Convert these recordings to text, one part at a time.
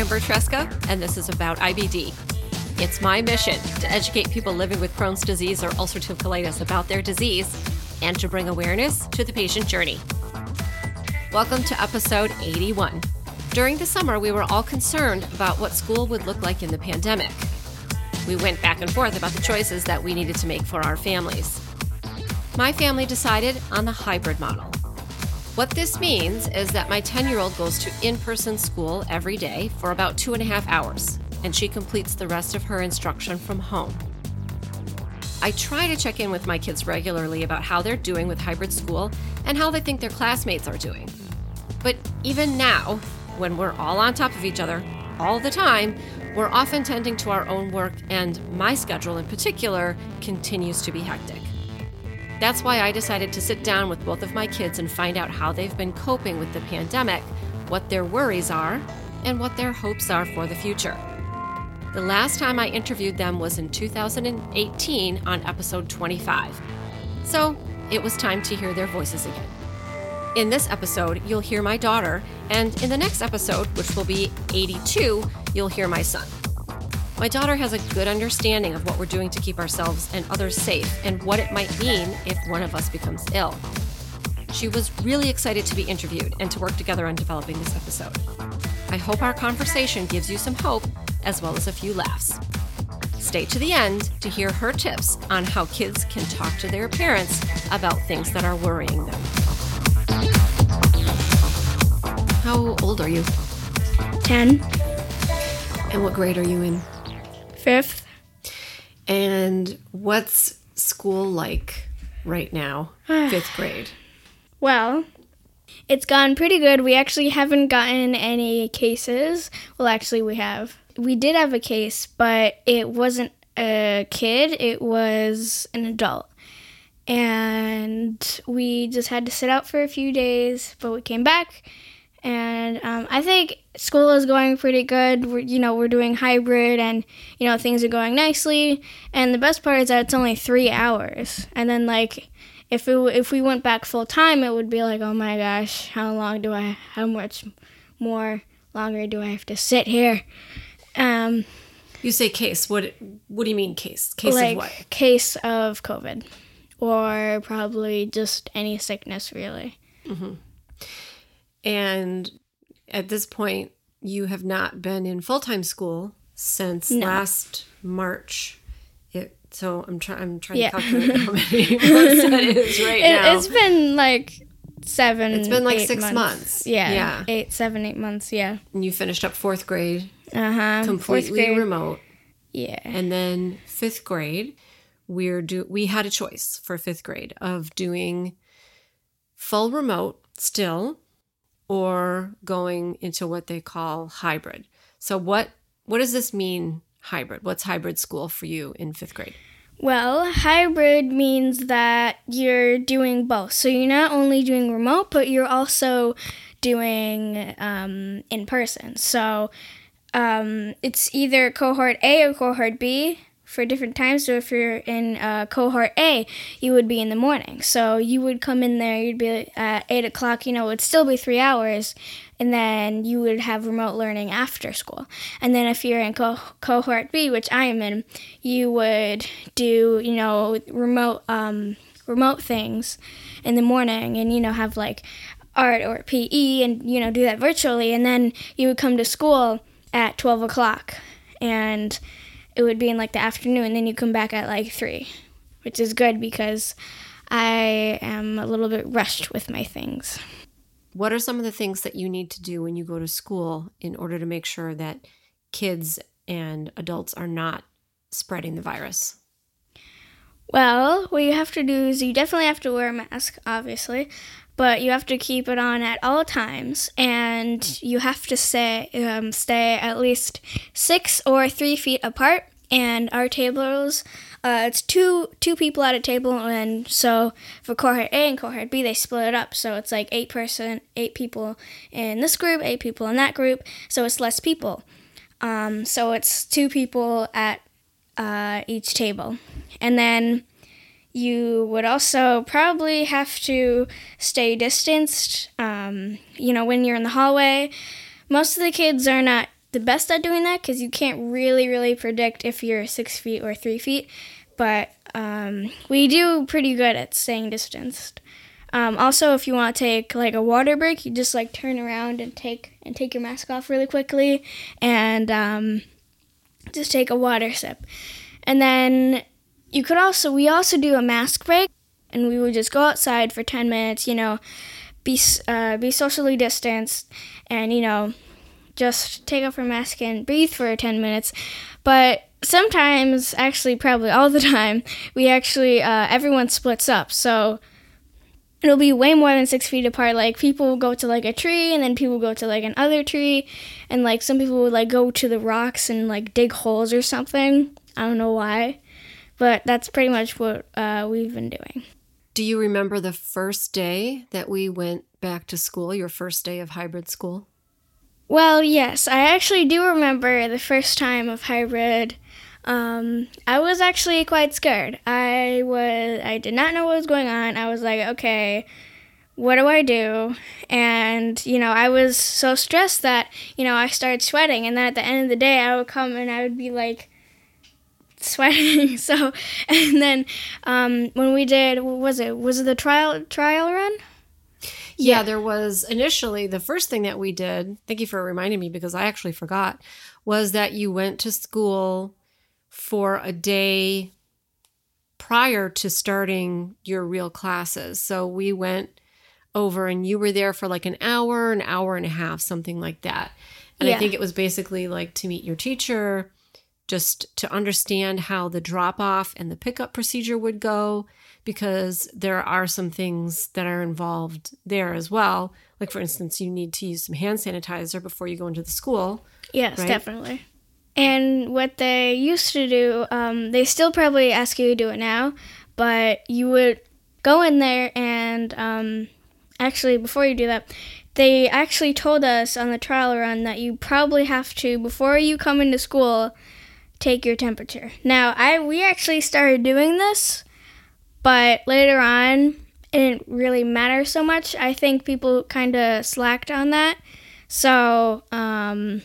Amber Tresca, and this is about IBD. It's my mission to educate people living with Crohn's disease or ulcerative colitis about their disease and to bring awareness to the patient journey. Welcome to episode 81. During the summer, we were all concerned about what school would look like in the pandemic. We went back and forth about the choices that we needed to make for our families. My family decided on the hybrid model. What this means is that my 10 year old goes to in person school every day for about two and a half hours and she completes the rest of her instruction from home. I try to check in with my kids regularly about how they're doing with hybrid school and how they think their classmates are doing. But even now, when we're all on top of each other all the time, we're often tending to our own work, and my schedule in particular continues to be hectic. That's why I decided to sit down with both of my kids and find out how they've been coping with the pandemic, what their worries are, and what their hopes are for the future. The last time I interviewed them was in 2018 on episode 25. So it was time to hear their voices again. In this episode, you'll hear my daughter, and in the next episode, which will be 82, you'll hear my son. My daughter has a good understanding of what we're doing to keep ourselves and others safe and what it might mean if one of us becomes ill. She was really excited to be interviewed and to work together on developing this episode. I hope our conversation gives you some hope as well as a few laughs. Stay to the end to hear her tips on how kids can talk to their parents about things that are worrying them. How old are you? 10. And what grade are you in? Fifth. And what's school like right now? Fifth grade. Well, it's gone pretty good. We actually haven't gotten any cases. Well, actually, we have we did have a case, but it wasn't a kid, it was an adult. And we just had to sit out for a few days, but we came back. And um, I think school is going pretty good. We're, you know, we're doing hybrid and, you know, things are going nicely. And the best part is that it's only three hours. And then, like, if, it, if we went back full time, it would be like, oh my gosh, how long do I, how much more longer do I have to sit here? Um, you say case. What What do you mean case? Case like of what? Case of COVID, or probably just any sickness, really. Mm-hmm. And at this point, you have not been in full time school since no. last March. It, so I'm trying. I'm trying yeah. to calculate how many months that is right it, now. It's been like seven. It's been like six months. months. Yeah, yeah, eight, seven, eight months. Yeah. And you finished up fourth grade uh-huh. completely remote. Yeah. And then fifth grade, we're do we had a choice for fifth grade of doing full remote still or going into what they call hybrid. So what what does this mean hybrid? What's hybrid school for you in fifth grade? Well, hybrid means that you're doing both. So you're not only doing remote, but you're also doing um, in person. So um, it's either cohort A or cohort B for different times. So if you're in uh, cohort A, you would be in the morning. So you would come in there, you'd be at 8 o'clock, you know, it would still be three hours. And then you would have remote learning after school. And then if you're in co- cohort B, which I am in, you would do, you know, remote um, remote things in the morning and, you know, have like art or PE and, you know, do that virtually. And then you would come to school at 12 o'clock and it would be in like the afternoon and then you come back at like 3 which is good because i am a little bit rushed with my things. What are some of the things that you need to do when you go to school in order to make sure that kids and adults are not spreading the virus? Well what you have to do is you definitely have to wear a mask obviously but you have to keep it on at all times, and you have to stay um, stay at least six or three feet apart. And our tables, uh, it's two two people at a table, and so for cohort A and cohort B, they split it up. So it's like eight person, eight people in this group, eight people in that group. So it's less people. Um, so it's two people at uh, each table, and then you would also probably have to stay distanced. Um, you know, when you're in the hallway, most of the kids are not the best at doing that because you can't really, really predict if you're six feet or three feet. But um, we do pretty good at staying distanced. Um, also, if you want to take like a water break, you just like turn around and take and take your mask off really quickly, and um, just take a water sip. And then you could also we also do a mask break, and we would just go outside for ten minutes. You know, be uh, be socially distanced, and you know, just take off your mask and breathe for ten minutes. But sometimes, actually, probably all the time, we actually uh, everyone splits up. So it'll be way more than six feet apart. Like people go to like a tree, and then people go to like another tree, and like some people would like go to the rocks and like dig holes or something. I don't know why, but that's pretty much what uh, we've been doing. Do you remember the first day that we went back to school? Your first day of hybrid school? Well, yes, I actually do remember the first time of hybrid. Um, I was actually quite scared. I was I did not know what was going on. I was like, okay, what do I do? And you know, I was so stressed that you know I started sweating, and then at the end of the day, I would come and I would be like sweating. so, and then um, when we did, what was it? Was it the trial trial run? Yeah, yeah, there was initially the first thing that we did. Thank you for reminding me because I actually forgot. Was that you went to school for a day prior to starting your real classes. So we went over and you were there for like an hour, an hour and a half, something like that. And yeah. I think it was basically like to meet your teacher, just to understand how the drop off and the pickup procedure would go because there are some things that are involved there as well. Like, for instance, you need to use some hand sanitizer before you go into the school. Yes, right? definitely. And what they used to do, um, they still probably ask you to do it now, but you would go in there and um, actually, before you do that, they actually told us on the trial run that you probably have to, before you come into school, take your temperature. Now, I we actually started doing this but later on, it didn't really matter so much. I think people kind of slacked on that. So, um,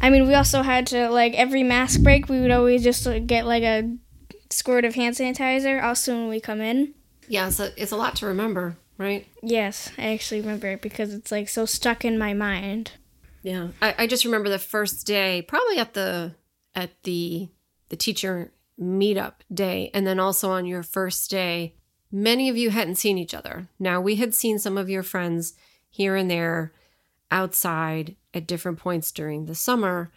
I mean, we also had to, like, every mask break, we would always just like, get, like, a squirt of hand sanitizer also when we come in. Yeah, so it's a lot to remember, right? Yes, I actually remember it because it's, like, so stuck in my mind. Yeah, I, I just remember the first day, probably at the at the the teacher meetup day. And then also on your first day, many of you hadn't seen each other. Now, we had seen some of your friends here and there outside at different points during the summer,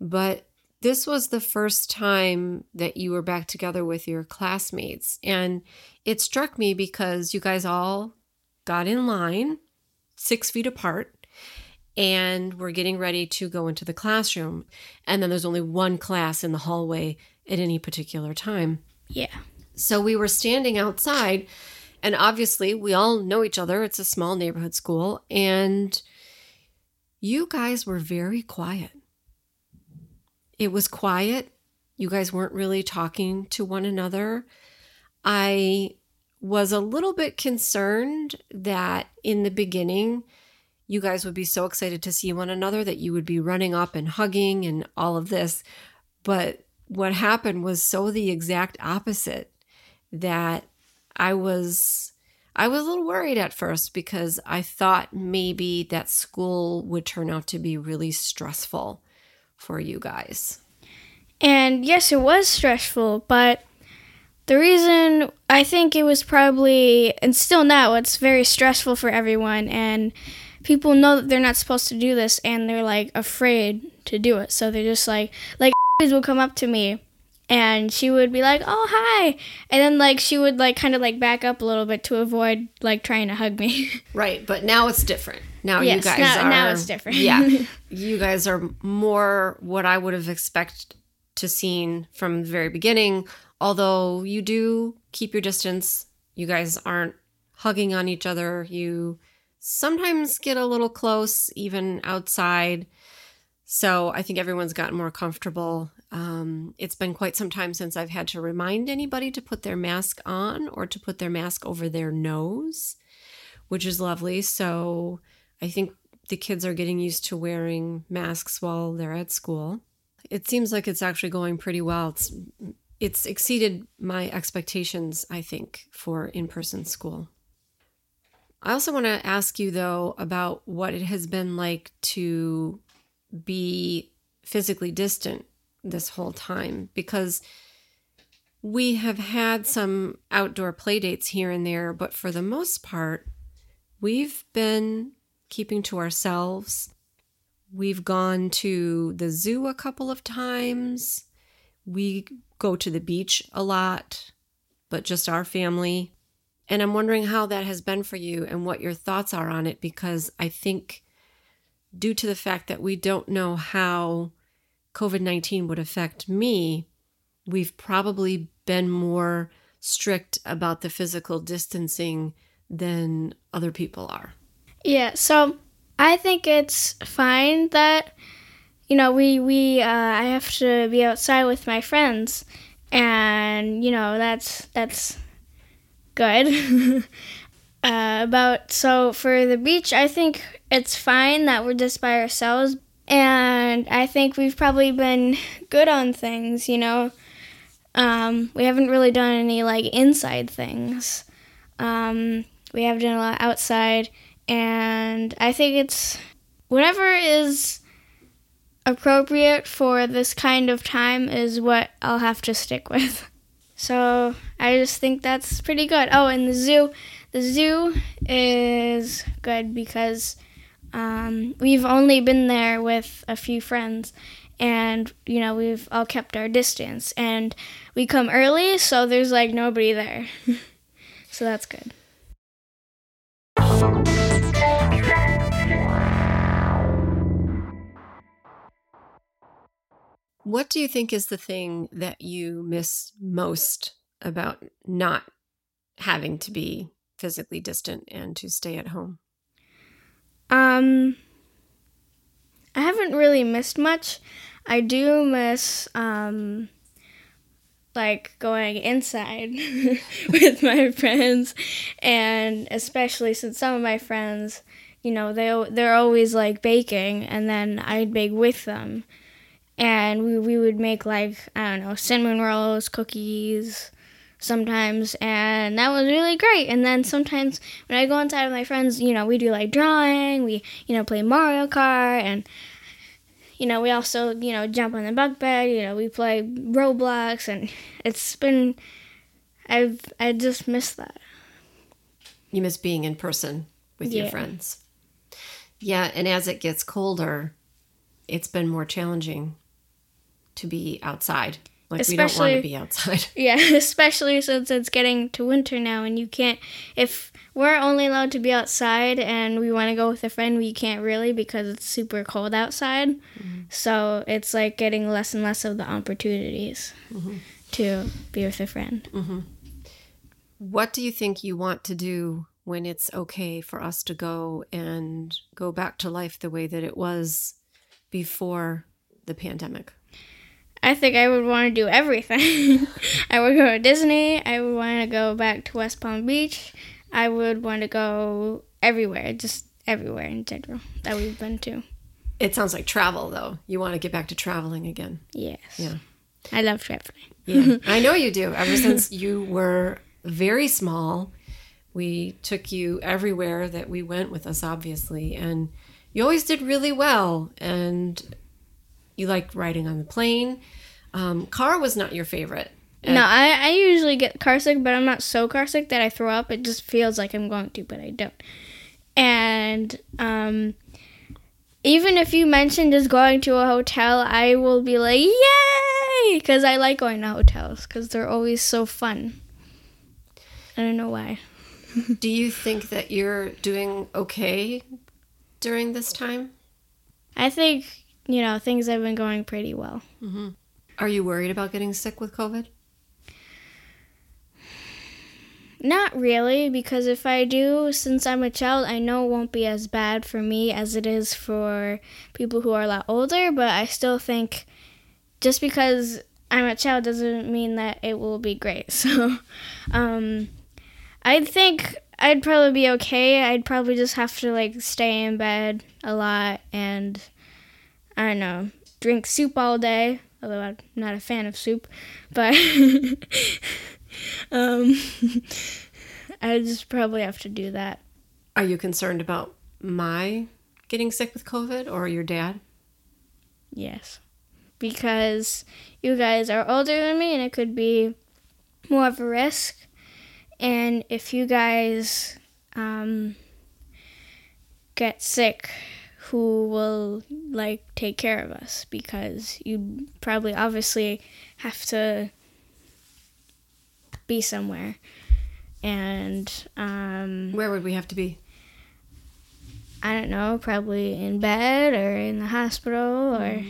but this was the first time that you were back together with your classmates. And it struck me because you guys all got in line six feet apart and we're getting ready to go into the classroom. And then there's only one class in the hallway at any particular time. Yeah. So we were standing outside, and obviously we all know each other. It's a small neighborhood school, and you guys were very quiet. It was quiet. You guys weren't really talking to one another. I was a little bit concerned that in the beginning, you guys would be so excited to see one another that you would be running up and hugging and all of this. But what happened was so the exact opposite that I was I was a little worried at first because I thought maybe that school would turn out to be really stressful for you guys. And yes, it was stressful, but the reason I think it was probably and still now it's very stressful for everyone and people know that they're not supposed to do this and they're like afraid to do it. So they're just like like would come up to me and she would be like, "Oh, hi." And then like she would like kind of like back up a little bit to avoid like trying to hug me. Right, but now it's different. Now yes, you guys now, are now it's different. yeah. You guys are more what I would have expected to seen from the very beginning, although you do keep your distance. You guys aren't hugging on each other. You sometimes get a little close even outside. So I think everyone's gotten more comfortable. Um, it's been quite some time since I've had to remind anybody to put their mask on or to put their mask over their nose, which is lovely. So I think the kids are getting used to wearing masks while they're at school. It seems like it's actually going pretty well. It's it's exceeded my expectations, I think, for in-person school. I also want to ask you though about what it has been like to be physically distant this whole time because we have had some outdoor play dates here and there, but for the most part, we've been keeping to ourselves. We've gone to the zoo a couple of times. We go to the beach a lot, but just our family. And I'm wondering how that has been for you and what your thoughts are on it because I think, due to the fact that we don't know how COVID 19 would affect me, we've probably been more strict about the physical distancing than other people are. Yeah, so I think it's fine that you know we we uh, I have to be outside with my friends, and you know that's that's good. uh, about so for the beach, I think it's fine that we're just by ourselves, and I think we've probably been good on things. You know, um, we haven't really done any like inside things. Um, we have done a lot outside and I think it's whatever is appropriate for this kind of time is what I'll have to stick with. So I just think that's pretty good. Oh, and the zoo, the zoo is good because um, we've only been there with a few friends, and you know we've all kept our distance, and we come early, so there's like nobody there, so that's good. What do you think is the thing that you miss most about not having to be physically distant and to stay at home? Um, I haven't really missed much. I do miss um, like going inside with my friends, and especially since some of my friends, you know, they they're always like baking, and then I'd bake with them and we, we would make like i don't know cinnamon rolls cookies sometimes. And that was really great. And then sometimes when i go inside with my friends you know we do like drawing. We you know play mario kart. And you know we also you know jump on the bunk bed. You know we play roblox. And it's been i've i just miss that. You miss being in person with yeah. your friends. Yeah and as it gets colder it's been more challenging to be outside. Like especially, we don't want to be outside. Yeah, especially since it's getting to winter now and you can't if we're only allowed to be outside and we want to go with a friend, we can't really because it's super cold outside. Mm-hmm. So it's like getting less and less of the opportunities mm-hmm. to be with a friend. Mm-hmm. What do you think you want to do when it's okay for us to go and go back to life the way that it was before the pandemic? I think I would want to do everything. I would go to Disney. I would want to go back to West Palm Beach. I would want to go everywhere, just everywhere in general that we've been to. It sounds like travel, though. You want to get back to traveling again. Yes. Yeah. I love traveling. yeah, I know you do. Ever since you were very small, we took you everywhere that we went with us, obviously, and you always did really well. And you liked riding on the plane. Um, car was not your favorite. no, I, I usually get car sick, but I'm not so car sick that I throw up. It just feels like I'm going to, but I don't. And um, even if you mention just going to a hotel, I will be like, yay! Because I like going to hotels because they're always so fun. I don't know why. Do you think that you're doing okay during this time? I think you know, things have been going pretty well. Mm-hmm. Are you worried about getting sick with COVID? Not really, because if I do, since I'm a child, I know it won't be as bad for me as it is for people who are a lot older, but I still think just because I'm a child doesn't mean that it will be great. So, um, I think I'd probably be okay. I'd probably just have to like stay in bed a lot and I don't know, drink soup all day. Although I'm not a fan of soup, but um, I just probably have to do that. Are you concerned about my getting sick with COVID or your dad? Yes, because you guys are older than me, and it could be more of a risk. And if you guys um, get sick, who will like take care of us? Because you probably obviously have to be somewhere. And um, Where would we have to be? I don't know, probably in bed or in the hospital or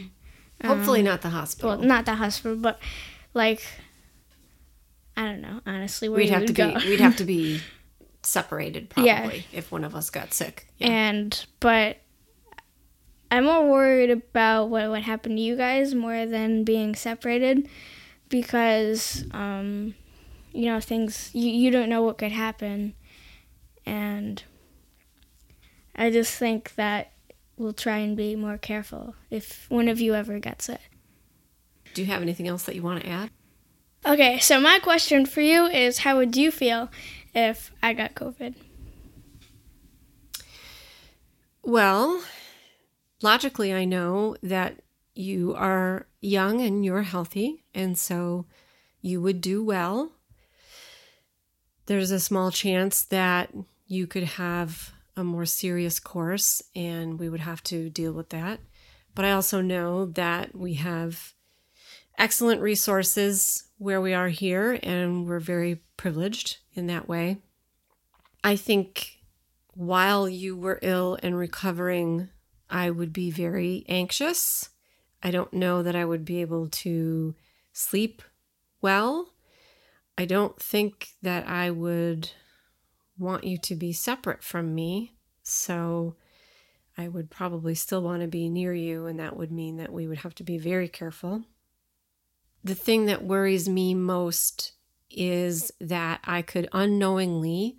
Hopefully not the hospital. well, not the hospital, but like I don't know, honestly, where we'd have to go. be we'd have to be separated probably Yeah. if one of us got sick. Yeah. and but I'm more worried about what would happen to you guys more than being separated because um you know things you, you don't know what could happen and I just think that we'll try and be more careful if one of you ever gets it. Do you have anything else that you want to add? Okay, so my question for you is how would you feel if I got COVID? Well, logically, I know that you are young and you're healthy, and so you would do well. There's a small chance that you could have a more serious course, and we would have to deal with that. But I also know that we have excellent resources where we are here, and we're very privileged in that way. I think while you were ill and recovering, I would be very anxious. I don't know that I would be able to sleep well. I don't think that I would want you to be separate from me. So I would probably still want to be near you, and that would mean that we would have to be very careful. The thing that worries me most is that I could unknowingly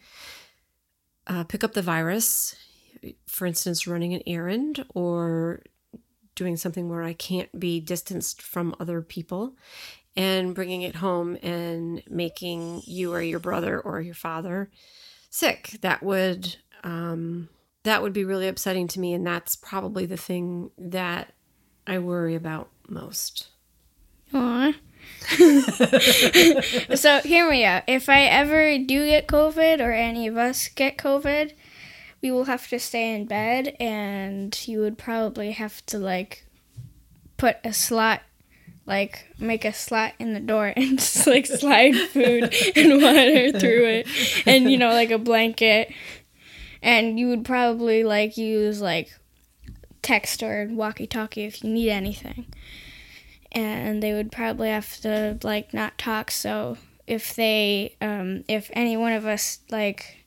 uh, pick up the virus, for instance, running an errand or doing something where I can't be distanced from other people, and bringing it home and making you or your brother or your father sick. That would um, that would be really upsetting to me, and that's probably the thing that I worry about most. Aw. so hear me out. If I ever do get COVID or any of us get COVID, we will have to stay in bed and you would probably have to like put a slot like make a slot in the door and just like slide food and water through it and you know like a blanket. And you would probably like use like text or walkie talkie if you need anything. And they would probably have to like not talk. So if they um if any one of us like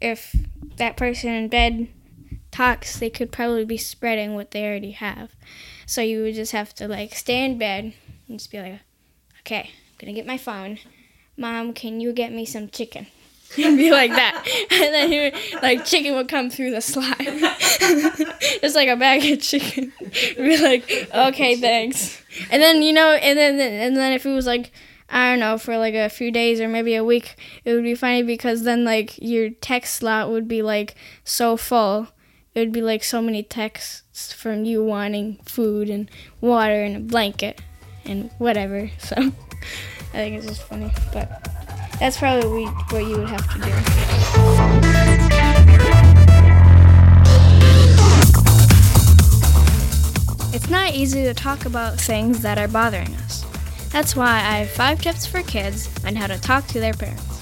if that person in bed talks they could probably be spreading what they already have. So you would just have to like stay in bed and just be like okay i'm gonna get my phone. Mom can you get me some chicken? And be like that. And then he would, like chicken would come through the slide. it's like a bag of chicken. Be like okay thanks. And then you know and then and then if it was like I don't know for like a few days or maybe a week it would be funny because then like your text slot would be like so full it would be like so many texts from you wanting food and water and a blanket and whatever so I think it's just funny but that's probably what you would have to do. It's not easy to talk about things that are bothering us. That's why I have five tips for kids on how to talk to their parents.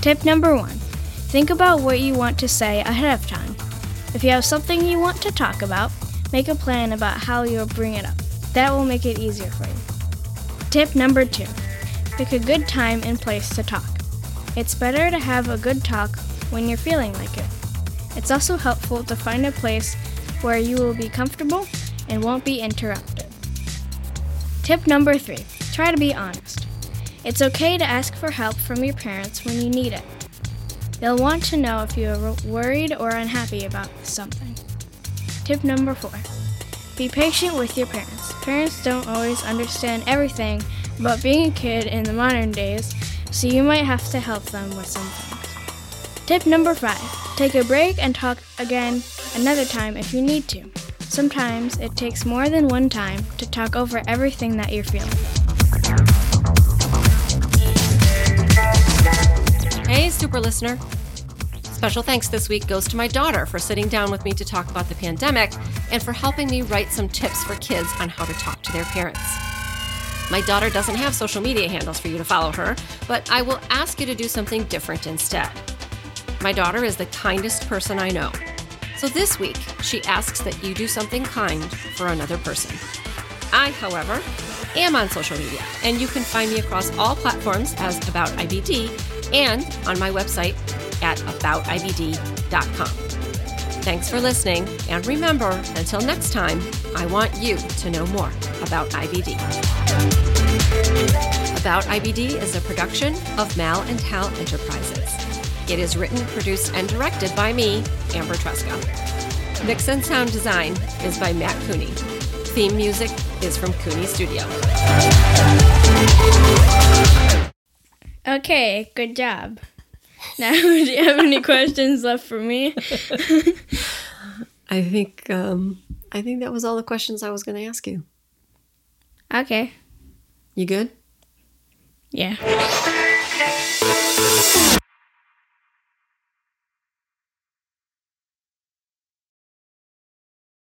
Tip number one think about what you want to say ahead of time. If you have something you want to talk about, make a plan about how you'll bring it up. That will make it easier for you. Tip number two pick a good time and place to talk. It's better to have a good talk when you're feeling like it. It's also helpful to find a place where you will be comfortable and won't be interrupted. Tip number three try to be honest. It's okay to ask for help from your parents when you need it. They'll want to know if you are worried or unhappy about something. Tip number four be patient with your parents. Parents don't always understand everything about being a kid in the modern days, so you might have to help them with some things. Tip number five take a break and talk again another time if you need to. Sometimes it takes more than one time to talk over everything that you're feeling. Hey, super listener. Special thanks this week goes to my daughter for sitting down with me to talk about the pandemic and for helping me write some tips for kids on how to talk to their parents. My daughter doesn't have social media handles for you to follow her, but I will ask you to do something different instead. My daughter is the kindest person I know. So this week, she asks that you do something kind for another person. I, however, am on social media, and you can find me across all platforms as About IBD and on my website at aboutibd.com. Thanks for listening, and remember, until next time, I want you to know more about IBD. About IBD is a production of Mal and Hal Enterprises. It is written, produced, and directed by me, Amber Tresca. Mix and sound design is by Matt Cooney. Theme music is from Cooney Studio. Okay, good job. Now, do you have any questions left for me? I think um, I think that was all the questions I was going to ask you. Okay. You good? Yeah.